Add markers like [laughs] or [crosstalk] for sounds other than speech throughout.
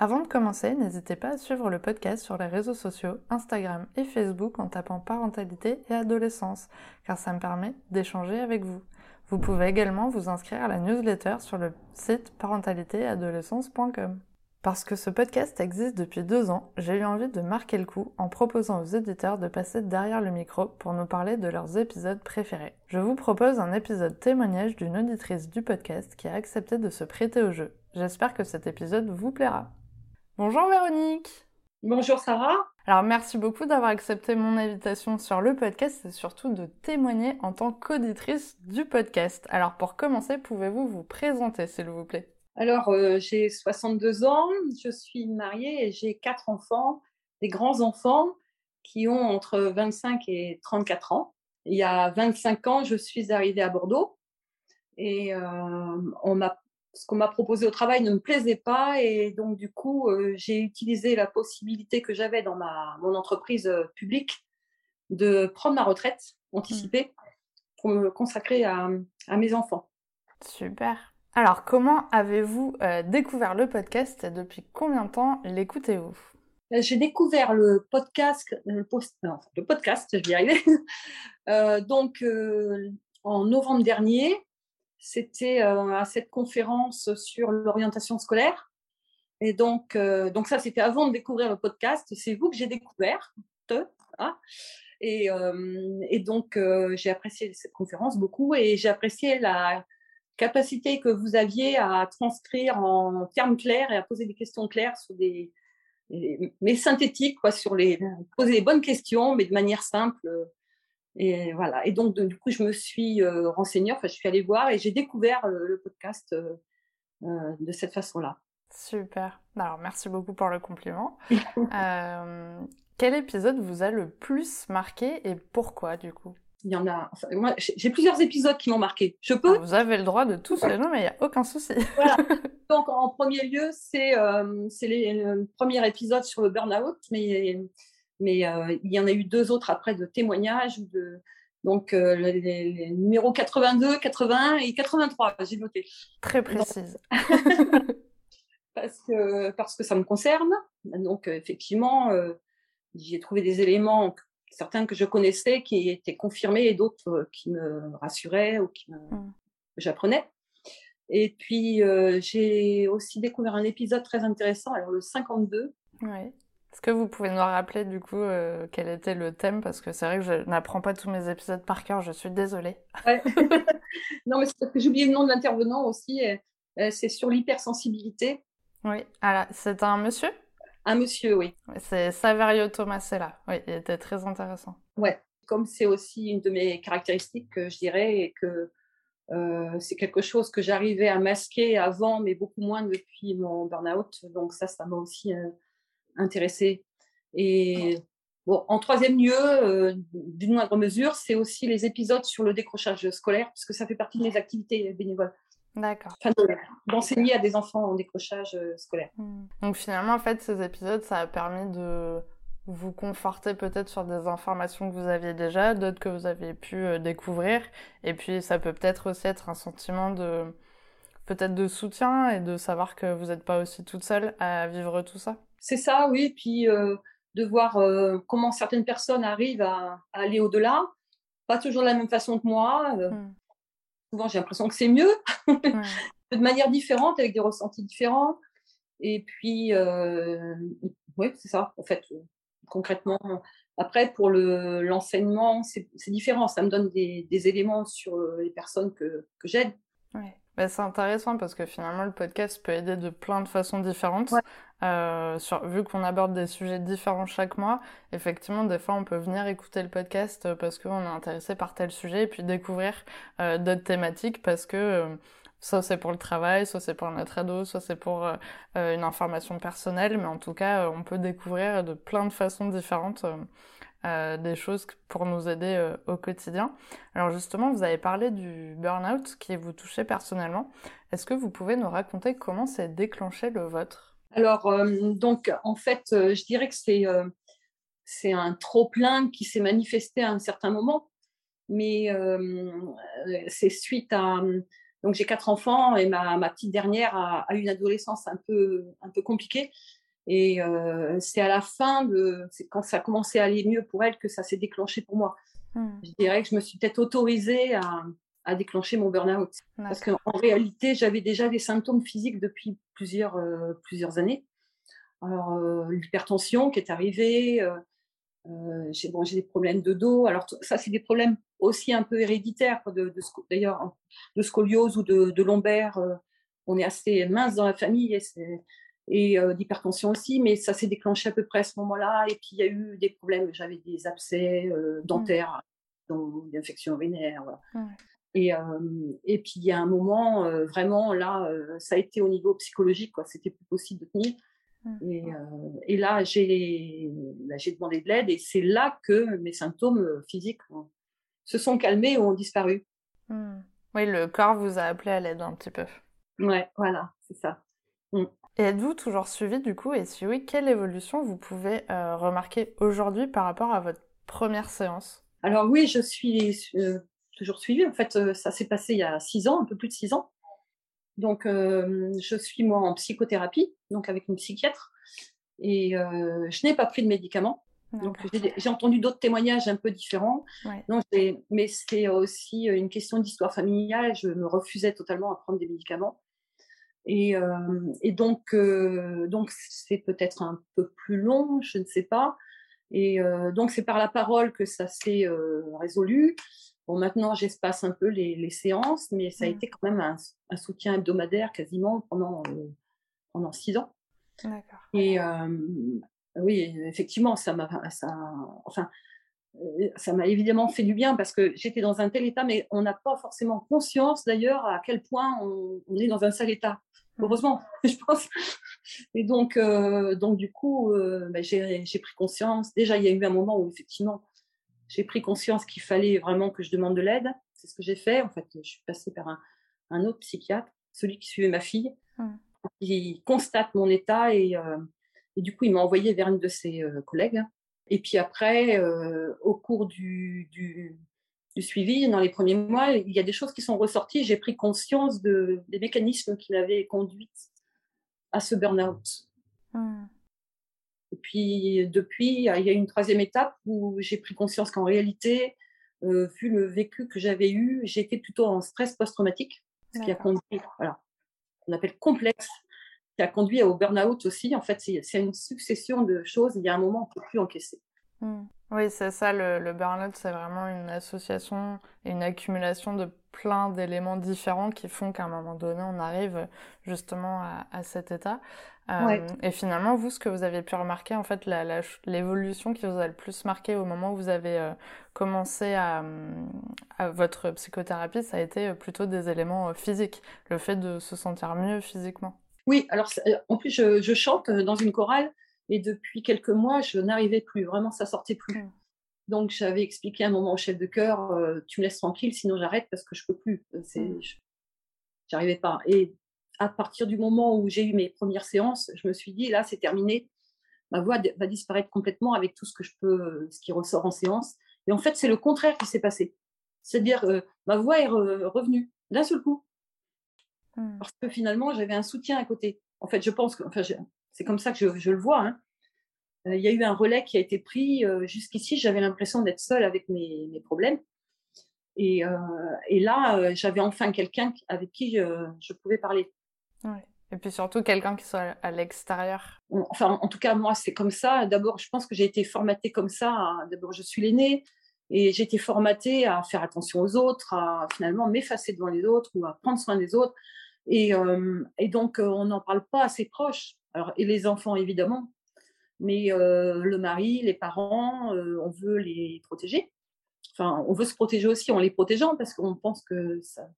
Avant de commencer, n'hésitez pas à suivre le podcast sur les réseaux sociaux, Instagram et Facebook en tapant parentalité et adolescence, car ça me permet d'échanger avec vous. Vous pouvez également vous inscrire à la newsletter sur le site parentalitéadolescence.com. Parce que ce podcast existe depuis deux ans, j'ai eu envie de marquer le coup en proposant aux éditeurs de passer derrière le micro pour nous parler de leurs épisodes préférés. Je vous propose un épisode témoignage d'une auditrice du podcast qui a accepté de se prêter au jeu. J'espère que cet épisode vous plaira. Bonjour Véronique. Bonjour Sarah. Alors merci beaucoup d'avoir accepté mon invitation sur le podcast et surtout de témoigner en tant qu'auditrice du podcast. Alors pour commencer, pouvez-vous vous présenter s'il vous plaît? Alors euh, j'ai 62 ans, je suis mariée et j'ai quatre enfants, des grands enfants qui ont entre 25 et 34 ans. Il y a 25 ans, je suis arrivée à Bordeaux et euh, on m'a ce qu'on m'a proposé au travail ne me plaisait pas et donc du coup euh, j'ai utilisé la possibilité que j'avais dans ma mon entreprise euh, publique de prendre ma retraite anticipée pour me consacrer à, à mes enfants. Super. Alors comment avez-vous euh, découvert le podcast? Et depuis combien de temps l'écoutez-vous? J'ai découvert le podcast, le, post, non, le podcast, je vais y arriver, [laughs] donc en novembre dernier c'était euh, à cette conférence sur l'orientation scolaire. Et donc, euh, donc ça, c'était avant de découvrir le podcast. C'est vous que j'ai découvert. Et, euh, et, donc, j'ai apprécié cette conférence beaucoup et j'ai apprécié la capacité que vous aviez à transcrire en termes clairs et à poser des questions claires sur des, mais synthétiques, quoi, sur les, poser les bonnes questions, mais de manière simple. Et voilà. Et donc, du coup, je me suis euh, renseignée, enfin, je suis allée voir et j'ai découvert le, podcast euh, euh, de cette façon-là. Super. Alors, merci beaucoup pour le compliment. [laughs] quel épisode vous a le plus marqué et pourquoi, du coup? Il y en a. moi, j'ai plusieurs épisodes qui m'ont marqué. Je peux? Vous avez le droit de tous les nommer, il n'y a aucun souci. voilà. [laughs] Donc, en premier lieu, c'est le premier épisode sur le burn-out, mais mais euh, il y en a eu deux autres après de témoignages. De, donc, euh, les, numéros 82, 81 et 83, j'ai noté. Très précise. [laughs] parce, que, parce que ça me concerne. Donc, effectivement, euh, j'ai trouvé des éléments, certains que je connaissais, qui étaient confirmés et d'autres qui me rassuraient ou qui me, mmh. j'apprenais. Et puis, j'ai aussi découvert un épisode très intéressant, alors le 52. Ouais. Est-ce que vous pouvez nous rappeler du coup euh, quel était le thème? Parce que c'est vrai que je n'apprends pas tous mes épisodes par cœur, je suis désolée. [laughs] non, mais c'est parce que j'ai oublié le nom de l'intervenant aussi. Euh, c'est sur l'hypersensibilité. Oui, alors c'est un monsieur? Un monsieur, oui. C'est Saverio Tomasella. Oui, il était très intéressant. Ouais, comme c'est aussi une de mes caractéristiques, je dirais, et que euh, c'est quelque chose que j'arrivais à masquer avant, mais beaucoup moins depuis mon burn-out. Donc ça, ça m'a aussi intéressé. Et bon, en troisième lieu, euh, d'une moindre mesure, c'est aussi les épisodes sur le décrochage scolaire, puisque ça fait partie de mes activités bénévoles. D'accord. D'enseigner à des enfants en décrochage euh, scolaire. Hmm. Donc finalement, en fait, ces épisodes, ça a permis de vous conforter peut-être sur des informations que vous aviez déjà, d'autres que vous aviez pu euh, découvrir. Et puis, ça peut peut-être aussi être un sentiment de peut-être de soutien et de savoir que vous n'êtes pas aussi toute seule à vivre tout ça. C'est ça, oui. Puis euh, de voir euh, comment certaines personnes arrivent à, aller au-delà. Pas toujours de la même façon que moi. Euh, hmm. Souvent, j'ai l'impression que c'est mieux. [laughs] de manière différente, avec des ressentis différents. Et puis, oui, c'est ça, en fait, concrètement. Après, pour l'enseignement, c'est différent. Ça me donne des, éléments sur les personnes que, que j'aide. Ouais. Bah, c'est intéressant parce que finalement le podcast peut aider de plein de façons différentes. Euh, sur, vu qu'on aborde des sujets différents chaque mois, effectivement des fois on peut venir écouter le podcast parce qu'on est intéressé par tel sujet et puis découvrir euh, d'autres thématiques parce que euh, soit c'est pour le travail, soit c'est pour notre ado, soit c'est pour euh, une information personnelle, mais en tout cas on peut découvrir de plein de façons différentes des choses pour nous aider au quotidien. Alors justement, vous avez parlé du burn-out qui vous touchait personnellement. Est-ce que vous pouvez nous raconter comment s'est déclenché le vôtre? Alors, donc, en fait, je dirais que c'est c'est un trop-plein qui s'est manifesté à un certain moment, mais c'est suite à donc j'ai quatre enfants et ma, ma petite dernière a, a, une adolescence un peu, un peu compliquée. Et euh, c'est à la fin de, c'est quand ça a commencé à aller mieux pour elle que ça s'est déclenché pour moi. Hmm. Je dirais que je me suis peut-être autorisée à, à déclencher mon burn-out. Parce qu'en réalité, j'avais déjà des symptômes physiques depuis plusieurs, euh, plusieurs années. Alors, euh, l'hypertension qui est arrivée, euh, j'ai bon, des problèmes de dos. Alors, ça, c'est des problèmes aussi un peu héréditaires, de, de d'ailleurs, de scoliose ou de, de lombaire. On est assez mince dans la famille et, et euh, d'hypertension aussi, mais ça s'est déclenché à peu près à ce moment-là. Et puis, il y a eu des problèmes. J'avais des abcès euh, dentaires, mmh. des infections urinaires. Voilà. Mmh. Et, et puis, il y a un moment, vraiment, là, ça a été au niveau psychologique, quoi. C'était plus possible de tenir. Mmh. Et, euh, et, là, j'ai demandé de l'aide et c'est là que mes symptômes euh, physiques se sont calmés ou ont disparu. Mmh. Oui, le corps vous a appelé à l'aide un petit peu. Ouais, voilà, c'est ça. Et êtes-vous toujours suivi du coup Et si oui, quelle évolution vous pouvez euh, remarquer aujourd'hui par rapport à votre première séance? Alors oui, je suis toujours suivie. En fait, ça s'est passé il y a six ans, un peu plus de six ans. Donc, euh, je suis moi en psychothérapie, donc avec une psychiatre, et euh, je n'ai pas pris de médicaments. Donc, j'ai entendu d'autres témoignages un peu différents. mais c'est aussi une question d'histoire familiale. Je me refusais totalement à prendre des médicaments. Et, euh, et donc, donc c'est peut-être un peu plus long, je ne sais pas. Et donc, c'est par la parole que ça s'est résolu. Bon, maintenant, j'espace un peu les, séances, mais ça a mmh. été quand même un, soutien hebdomadaire quasiment pendant, euh, pendant six ans. D'accord. Et oui, effectivement, ça m'a, ça, enfin, euh, ça m'a évidemment fait du bien parce que j'étais dans un tel état, mais on n'a pas forcément conscience d'ailleurs à quel point on, est dans un sale état. Mmh. Heureusement, [laughs] je pense. Et donc, euh, donc du coup, bah, j'ai, j'ai pris conscience. Déjà, il y a eu un moment où effectivement, j'ai pris conscience qu'il fallait vraiment que je demande de l'aide. C'est ce que j'ai fait. En fait, je suis passée par un, autre psychiatre, celui qui suivait ma fille, qui constate mon état et, euh, et, du coup, il m'a envoyé vers une de ses euh, collègues. Et puis après, euh, au cours du, du, suivi, dans les premiers mois, il y a des choses qui sont ressorties. J'ai pris conscience de, des mécanismes qui m'avaient conduite à ce burn-out. Mmh. Et puis, depuis, il y a une troisième étape où j'ai pris conscience qu'en réalité, euh, vu le vécu que j'avais eu, j'étais plutôt en stress post-traumatique, ce qui a conduit, voilà, on appelle complexe, qui a conduit au burn-out aussi. En fait, c'est une succession de choses. Il y a un moment, on ne peut plus encaisser. Mmh. Oui, c'est ça, le, le burn-out, c'est vraiment une association et une accumulation de plein d'éléments différents qui font qu'à un moment donné, on arrive justement à, à cet état. Euh, et finalement, vous, ce que vous avez pu remarquer, en fait, l'évolution qui vous a le plus marqué au moment où vous avez euh, commencé à, à, votre psychothérapie, ça a été plutôt des éléments euh, physiques, le fait de se sentir mieux physiquement? Oui, alors en plus, je, je chante dans une chorale et depuis quelques mois, je n'arrivais plus. Vraiment, ça sortait plus. Mmh. Donc, j'avais expliqué un moment au chef de chœur, euh, tu me laisses tranquille, sinon j'arrête parce que je peux plus. Euh, mmh. j'arrivais pas. Et à partir du moment où j'ai eu mes premières séances, je me suis dit, là, c'est terminé. Ma voix va disparaître complètement avec tout ce que je peux, ce qui ressort en séance. Et en fait, c'est le contraire qui s'est passé. C'est-à-dire, euh, ma voix est revenue d'un seul coup. Mmh. Parce que finalement, j'avais un soutien à côté. En fait, je pense que, enfin, c'est comme ça que je, je le vois. Hein. Euh, il y a eu un relais qui a été pris. Euh, jusqu'ici, j'avais l'impression d'être seule avec mes, mes problèmes. Et, euh, et là, j'avais enfin quelqu'un avec qui je, je pouvais parler. Ouais. Et puis surtout quelqu'un qui soit à l'extérieur. Enfin, en tout cas, moi, c'est comme ça. D'abord, je pense que j'ai été formatée comme ça. D'abord, je suis l'aînée et j'ai été formatée à faire attention aux autres, à finalement m'effacer devant les autres ou à prendre soin des autres. Et, euh, et donc, on n'en parle pas assez proche. Alors, et les enfants, évidemment, mais euh, le mari, les parents, euh, on veut les protéger. Enfin, on veut se protéger aussi en les protégeant parce qu'on pense que ça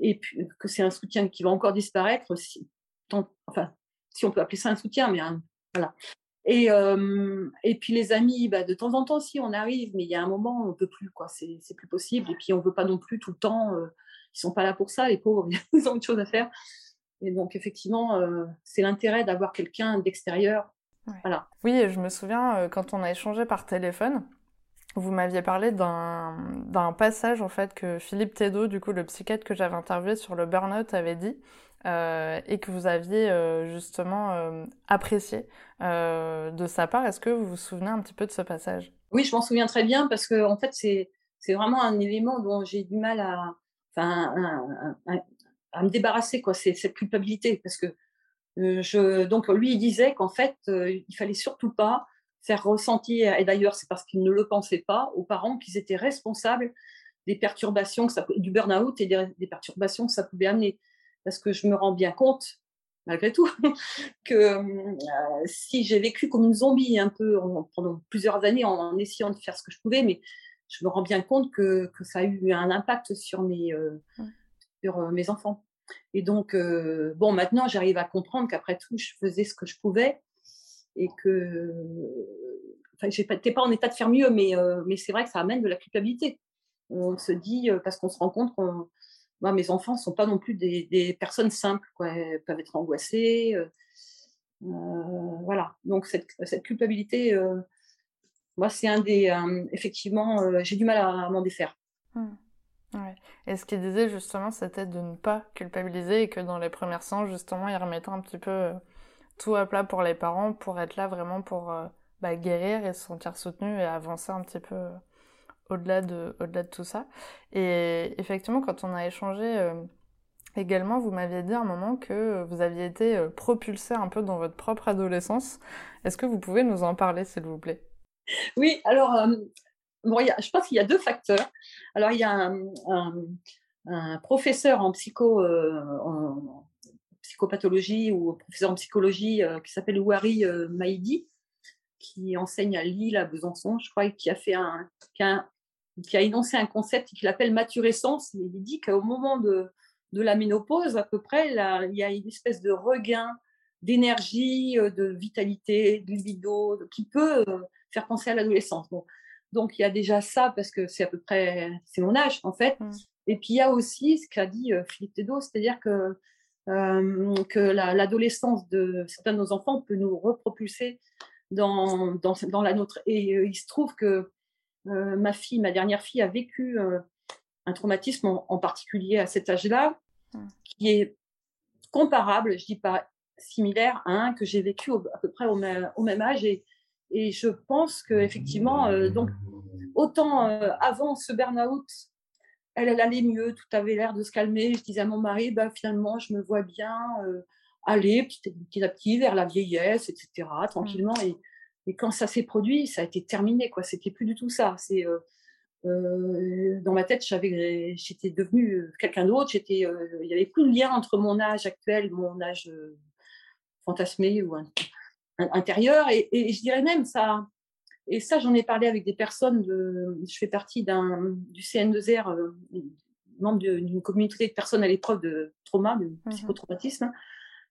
et que c'est un soutien qui va encore disparaître. Si, enfin, si on peut appeler ça un soutien, mais voilà. Et, et puis les amis, bah, de temps en temps, si on arrive, mais il y a un moment, on ne peut plus, quoi. C'est plus possible. Et puis on ne veut pas non plus tout le temps. ils ne sont pas là pour ça, les pauvres, [laughs] ils ont autre chose à faire. Et donc, effectivement, c'est l'intérêt d'avoir quelqu'un d'extérieur. Voilà. Oui, je me souviens, quand on a échangé par téléphone, vous m'aviez parlé d'un passage en fait que Philippe Tedo, du coup le psychiatre que j'avais interviewé sur le burn-out, avait dit euh, et que vous aviez euh, justement euh, apprécié de sa part. Est-ce que vous vous souvenez un petit peu de ce passage? Oui, je m'en souviens très bien parce que en fait c'est vraiment un élément dont j'ai du mal à enfin à, me débarrasser quoi. C'est cette culpabilité parce que je donc lui il disait qu'en fait il fallait surtout pas faire ressentir, et d'ailleurs c'est parce qu'ils ne le pensaient pas, aux parents qu'ils étaient responsables des perturbations, du burn-out et des, perturbations que ça pouvait amener. Parce que je me rends bien compte, malgré tout, [laughs] que euh, si j'ai vécu comme une zombie un peu pendant plusieurs années en, essayant de faire ce que je pouvais, mais je me rends bien compte que, ça a eu un impact sur mes, euh, sur, mes enfants. Et donc, bon, maintenant, j'arrive à comprendre qu'après tout, je faisais ce que je pouvais et que enfin j'étais pas en état de faire mieux mais mais c'est vrai que ça amène de la culpabilité on se dit parce qu'on se rend compte qu'on moi mes enfants sont pas non plus des, personnes simples quoi peuvent être angoissées euh, voilà donc cette, cette culpabilité moi c'est un des effectivement j'ai du mal à, m'en défaire mmh. Et ce qu'il disait justement, c'était de ne pas culpabiliser et que dans les premières séances, justement, il remettait un petit peu tout à plat pour les parents pour être là vraiment pour euh, bah, guérir et se sentir soutenu et avancer un petit peu euh, au-delà de, tout ça. Et effectivement, quand on a échangé euh, également, vous m'aviez dit à un moment que vous aviez été propulsé un peu dans votre propre adolescence. Est-ce que vous pouvez nous en parler, s'il vous plaît? Oui, alors, bon, je pense qu'il y a deux facteurs. Alors, il y a un, professeur en psycho, en, psychopathologie ou professeur en psychologie euh, qui s'appelle Ouari euh, Maïdi, qui enseigne à Lille, à Besançon, je crois, et qui a fait un, qui a, qui a énoncé un concept qu'il appelle maturescence. Il dit qu'au moment de, de la ménopause, à peu près, là, il y a une espèce de regain d'énergie, euh, de vitalité, de libido, qui peut faire penser à l'adolescence. Donc il y a déjà ça parce que c'est à peu près c'est mon âge en fait. Mmh. Et puis il y a aussi ce qu'a dit Philippe Tedo, c'est-à-dire que euh, que l'adolescence de certains de nos enfants peut nous repropulser dans, dans, dans la nôtre. Et euh, il se trouve que euh, ma fille, ma dernière fille, a vécu un traumatisme en, particulier à cet âge-là, mmh. qui est comparable, je dis pas similaire à un que j'ai vécu à peu près au même, au même âge. Et, et je pense que effectivement, donc autant avant ce burn-out, elle, elle allait mieux, tout avait l'air de se calmer. Je disais à mon mari, bah, finalement, je me vois bien euh, aller petit, à petit vers la vieillesse, etc., tranquillement. Et, et, quand ça s'est produit, ça a été terminé, quoi. C'était plus du tout ça. C'est euh, euh, dans ma tête, j'étais devenue quelqu'un d'autre. J'étais, il y avait plus de lien entre mon âge actuel, mon âge fantasmé ou intérieur. Et, et, je dirais même ça, et ça, j'en ai parlé avec des personnes. De, je fais partie d'un, du CN2R, euh, membre d'une communauté de personnes à l'épreuve de trauma, de mmh psychotraumatisme.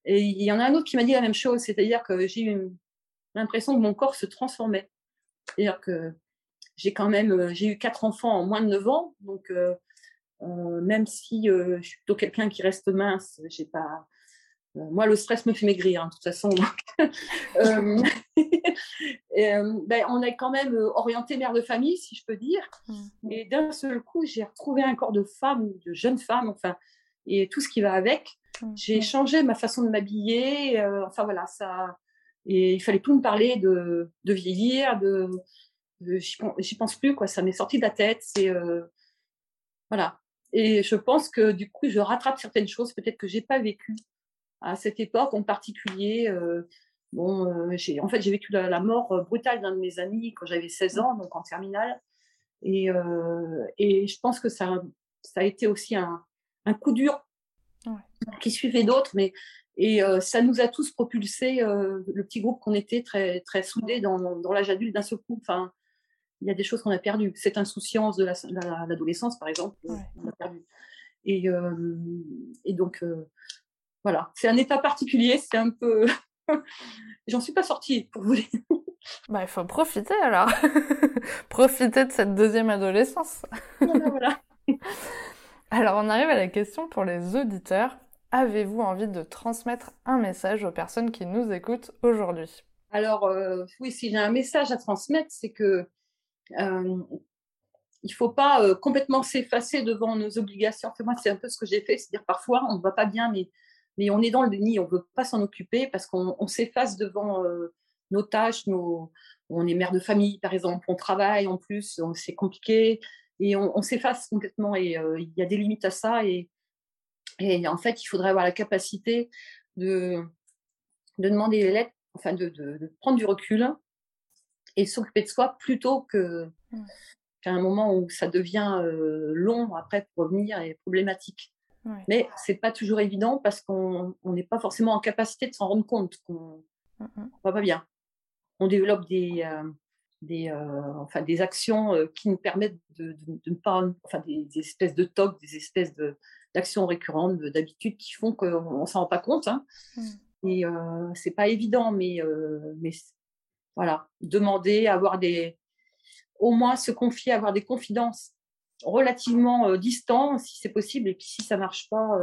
Et il y en a un autre qui m'a dit la même chose, c'est-à-dire que j'ai eu l'impression que mon corps se transformait. C'est-à-dire que j'ai quand même, euh, j'ai eu quatre enfants en moins de 9 ans, donc euh, euh, même si je suis plutôt quelqu'un qui reste mince, j'ai pas, moi, le stress me fait maigrir, hein, de toute façon. [laughs] Euh, [laughs] euh, ben, on est quand même orienté mère de famille, si je peux dire. Mmh. Et d'un seul coup, j'ai retrouvé un corps de femme, de jeune femme, enfin, et tout ce qui va avec. Mmh. J'ai changé ma façon de m'habiller. enfin voilà, ça. Et il fallait plus me parler de, de vieillir, de. J'y pense plus, quoi. Ça m'est sorti de la tête. C'est voilà. Et je pense que du coup, je rattrape certaines choses, peut-être que j'ai pas vécu à cette époque en particulier. Euh, bon, euh, j'ai, en fait, j'ai vécu la, mort euh, brutale d'un de mes amis quand j'avais 16 ans, donc en terminale. Et, et je pense que ça, ça a été aussi un, un coup dur qui suivait d'autres, mais et ça nous a tous propulsés, le petit groupe qu'on était, très, très soudés dans, dans l'âge adulte d'un seul coup. Enfin, il y a des choses qu'on a perdues. Cette insouciance de la, l'adolescence, par exemple, on a perdu. Et, et donc, voilà, c'est un état particulier, c'est un peu, [laughs] J'en suis pas sortie, pour vous dire. Bah, il faut profiter alors. [laughs] profiter de cette deuxième adolescence. voilà. [laughs] Alors, on arrive à la question pour les auditeurs. Avez-vous envie de transmettre un message aux personnes qui nous écoutent aujourd'hui? Alors, euh, oui, si j'ai un message à transmettre, c'est que euh, il ne faut pas euh, complètement s'effacer devant nos obligations. moi, c'est un peu ce que j'ai fait. C'est-à-dire, parfois, on ne va pas bien, mais, mais on est dans le déni, on ne veut pas s'en occuper parce qu'on s'efface devant nos tâches. Nos... On est mère de famille, par exemple, on travaille en plus, c'est compliqué et on, s'efface complètement et euh, il y a des limites à ça et, et, en fait il faudrait avoir la capacité de, de demander l'aide, enfin de, de, prendre du recul et s'occuper de soi plutôt que mmh. qu'à un moment où ça devient euh, long après pour revenir et problématique. Mais c'est pas toujours évident parce qu'on n'est pas forcément en capacité de s'en rendre compte qu'on mmh, mmh. va pas bien. On développe des, euh, des, euh, enfin, des actions euh, qui nous permettent de, ne pas, enfin, des, espèces de tocs, des espèces d'actions récurrentes, d'habitudes qui font qu'on ne s'en rend pas compte. Hein. Mmh. Et c'est pas évident, mais, mais voilà, demander, avoir des, au moins se confier, avoir des confidences relativement euh, distantes si c'est possible, et puis si ça marche pas,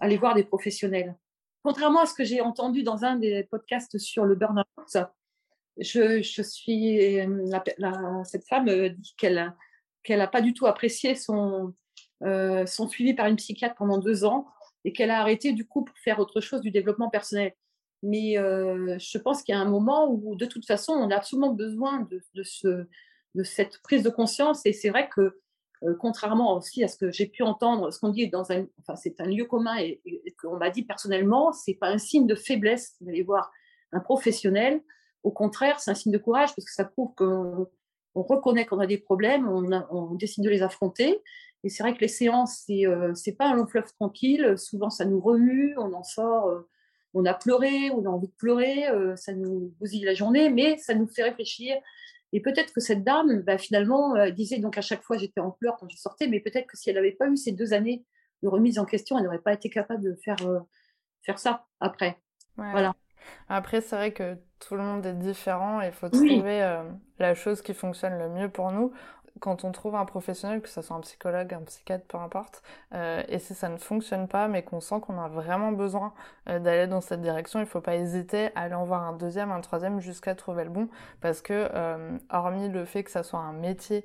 aller voir des professionnels. Contrairement à ce que j'ai entendu dans un des podcasts sur le burn-out, je, je suis la, cette femme euh, dit qu'elle qu'elle n'a pas du tout apprécié son, euh, son suivi par une psychiatre pendant deux ans et qu'elle a arrêté du coup pour faire autre chose du développement personnel. Mais euh, je pense qu'il y a un moment où de toute façon on a absolument besoin de, de, ce, de cette prise de conscience et c'est vrai que contrairement aussi à ce que j'ai pu entendre, ce qu'on dit dans un, enfin c'est un lieu commun et, et qu'on m'a dit personnellement, c'est pas un signe de faiblesse d'aller voir un professionnel au contraire, c'est un signe de courage parce que ça prouve qu'on on reconnaît qu'on a des problèmes, on, décide de les affronter. Et c'est vrai que les séances, c'est euh, pas un long fleuve tranquille. Souvent, ça nous remue, on en sort, euh, on a pleuré, on a envie de pleurer, euh, ça nous bousille la journée, mais ça nous fait réfléchir. Et peut-être que cette dame, bah, finalement, elle disait donc à chaque fois j'étais en pleurs quand je sortais, mais peut-être que si elle n'avait pas eu ces deux années de remise en question, elle n'aurait pas été capable de faire, faire ça après. Voilà. Après, c'est vrai que tout le monde est différent et il faut trouver euh, la chose qui fonctionne le mieux pour nous. Quand on trouve un professionnel, que ce soit un psychologue, un psychiatre, peu importe, euh, et si ça ne fonctionne pas, mais qu'on sent qu'on a vraiment besoin euh, d'aller dans cette direction, il ne faut pas hésiter à aller en voir un deuxième, un troisième, jusqu'à trouver le bon, parce que hormis le fait que ça soit un métier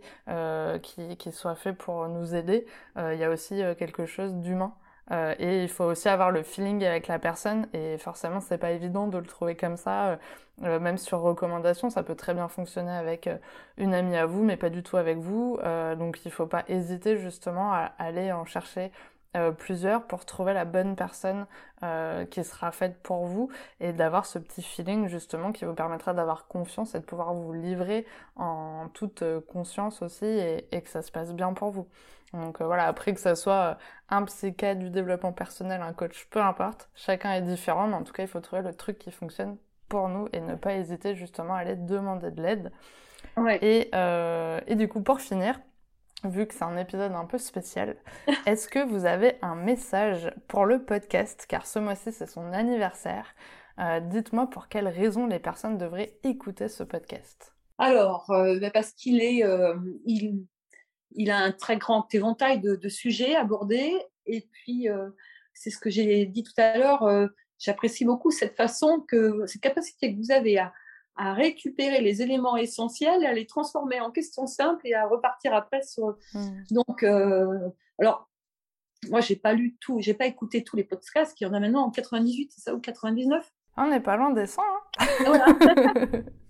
qui, soit fait pour nous aider, il y a aussi quelque chose d'humain. Euh, et il faut aussi avoir le feeling avec la personne et forcément c'est pas évident de le trouver comme ça. Euh, euh, même sur recommandation, ça peut très bien fonctionner avec une amie à vous, mais pas du tout avec vous. donc il faut pas hésiter justement à aller en chercher plusieurs pour trouver la bonne personne qui sera faite pour vous et d'avoir ce petit feeling justement qui vous permettra d'avoir confiance et de pouvoir vous livrer en toute conscience aussi et, et que ça se passe bien pour vous. Donc euh, voilà, après que ça soit euh, un psychiatre du développement personnel, un coach, peu importe, chacun est différent, mais en tout cas, il faut trouver le truc qui fonctionne pour nous et ne pas hésiter justement à aller demander de l'aide. Et, euh, et du coup, pour finir, vu que c'est un épisode un peu spécial, [laughs] est-ce que vous avez un message pour le podcast? Car ce mois-ci, c'est son anniversaire. Dites-moi pour quelles raisons les personnes devraient écouter ce podcast. Alors, bah, parce qu'il est, il, il a un très grand éventail de, sujets abordés. Et puis, euh, c'est ce que j'ai dit tout à l'heure, euh, j'apprécie beaucoup cette façon que, cette capacité que vous avez à, récupérer les éléments essentiels, à les transformer en questions simples et à repartir après sur. Mmh. Donc, euh, alors, moi, j'ai pas lu tout, j'ai pas écouté tous les podcasts, qu'il y en a maintenant en 98, c'est ça, ou 99 On n'est pas loin des 100. Hein voilà. [laughs]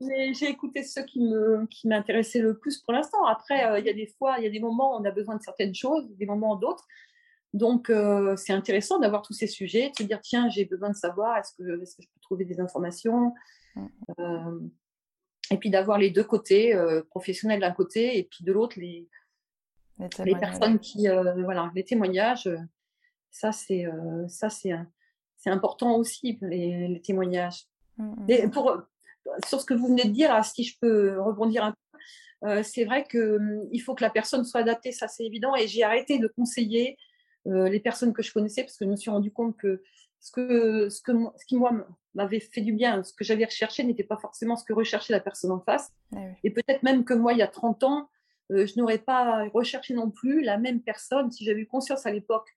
j'ai écouté ceux qui me qui m'intéressaient le plus pour l'instant. Après, euh, il y a des fois, il y a des moments où on a besoin de certaines choses, des moments d'autres. Donc, euh, c'est intéressant d'avoir tous ces sujets, de se dire tiens, j'ai besoin de savoir est-ce que, est que je peux trouver des informations? Mm. euh, Et puis d'avoir les deux côtés, professionnels d'un côté et puis de l'autre les, les, personnes qui voilà les témoignages. Ça c'est ça c'est c'est important aussi les, les témoignages. Mm, et mm. pour sur ce que vous venez de dire, si je peux rebondir un peu, euh, c'est vrai qu'il hum, faut que la personne soit adaptée, ça c'est évident, et j'ai arrêté de conseiller euh, les personnes que je connaissais parce que je me suis rendu compte que ce, que, ce, que, ce qui, moi, m'avait fait du bien, ce que j'avais recherché n'était pas forcément ce que recherchait la personne en face. Oui. Et peut-être même que moi, il y a 30 ans, euh, je n'aurais pas recherché non plus la même personne si j'avais eu conscience à l'époque.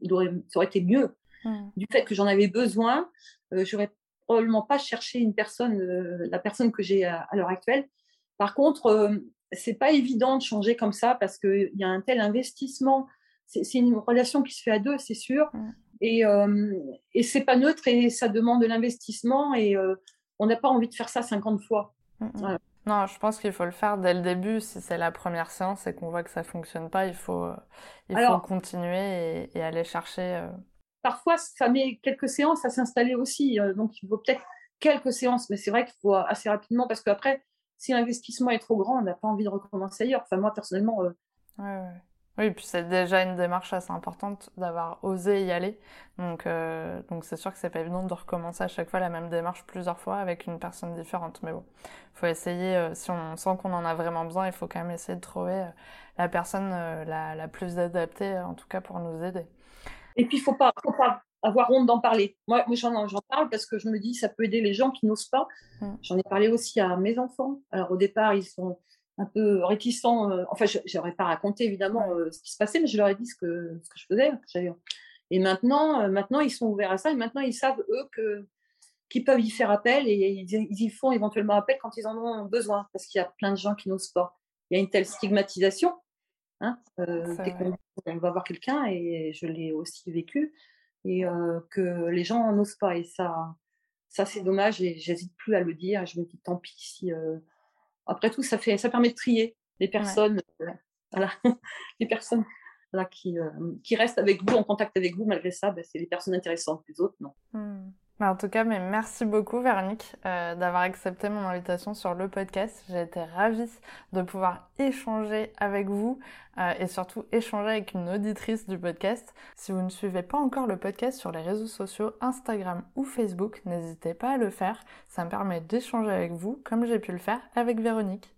Il aurait, ça aurait été mieux. Mm. Du fait que j'en avais besoin, euh, j'aurais probablement pas cherché une personne, euh, la personne que j'ai à, à l'heure actuelle. Par contre, euh, c'est pas évident de changer comme ça parce qu'il y a un tel investissement. C'est une relation qui se fait à deux, c'est sûr. Et, euh, et c'est pas neutre et ça demande de l'investissement et euh, on n'a pas envie de faire ça 50 fois. Voilà. Non, je pense qu'il faut le faire dès le début. Si c'est la première séance et qu'on voit que ça fonctionne pas, il faut, il faut continuer et, et aller chercher. euh, Parfois, ça met quelques séances à s'installer aussi. euh, donc, il faut peut-être quelques séances, mais c'est vrai qu'il faut assez rapidement parce qu'après, si l'investissement est trop grand, on n'a pas envie de recommencer ailleurs. Enfin, moi, personnellement, euh. Oui, puis c'est déjà une démarche assez importante d'avoir osé y aller. Donc, euh, donc c'est sûr que c'est pas évident de recommencer à chaque fois la même démarche plusieurs fois avec une personne différente. Mais bon, faut essayer, euh, si on sent qu'on en a vraiment besoin, il faut quand même essayer de trouver la personne la, la plus adaptée, en tout cas pour nous aider. Et puis, il ne faut pas, faut pas avoir honte d'en parler. Moi, moi j'en, parle parce que je me dis ça peut aider les gens qui n'osent pas. Mm. J'en ai parlé aussi à mes enfants. Alors, au départ, ils sont un peu réticents. euh, enfin, je n'aurais pas raconté évidemment euh, ce qui se passait, mais je leur ai dit ce que, ce que je faisais. que Et maintenant, euh, maintenant, ils sont ouverts à ça. Et maintenant, ils savent, eux, que qu'ils peuvent y faire appel et ils, ils y font éventuellement appel quand ils en ont besoin. Parce qu'il y a plein de gens qui n'osent pas. Il y a une telle stigmatisation. Hein, euh, dès qu'on on va voir quelqu'un, et je l'ai aussi vécu, et euh, que les gens n'osent pas. Et ça, ça c'est dommage, et j'hésite plus à le dire. Je me dis, tant pis si. euh, Après tout, ça, fait, ça permet de trier les personnes, euh, voilà, [laughs] les personnes voilà, qui, qui restent avec vous, en contact avec vous, malgré ça, ben, c'est les personnes intéressantes. Les autres, non. Hmm. Bah, en tout cas, mais merci beaucoup Véronique euh, d'avoir accepté mon invitation sur le podcast. J'ai été ravie de pouvoir échanger avec vous euh, et surtout échanger avec une auditrice du podcast. Si vous ne suivez pas encore le podcast sur les réseaux sociaux, Instagram ou Facebook, n'hésitez pas à le faire. Ça me permet d'échanger avec vous comme j'ai pu le faire avec Véronique.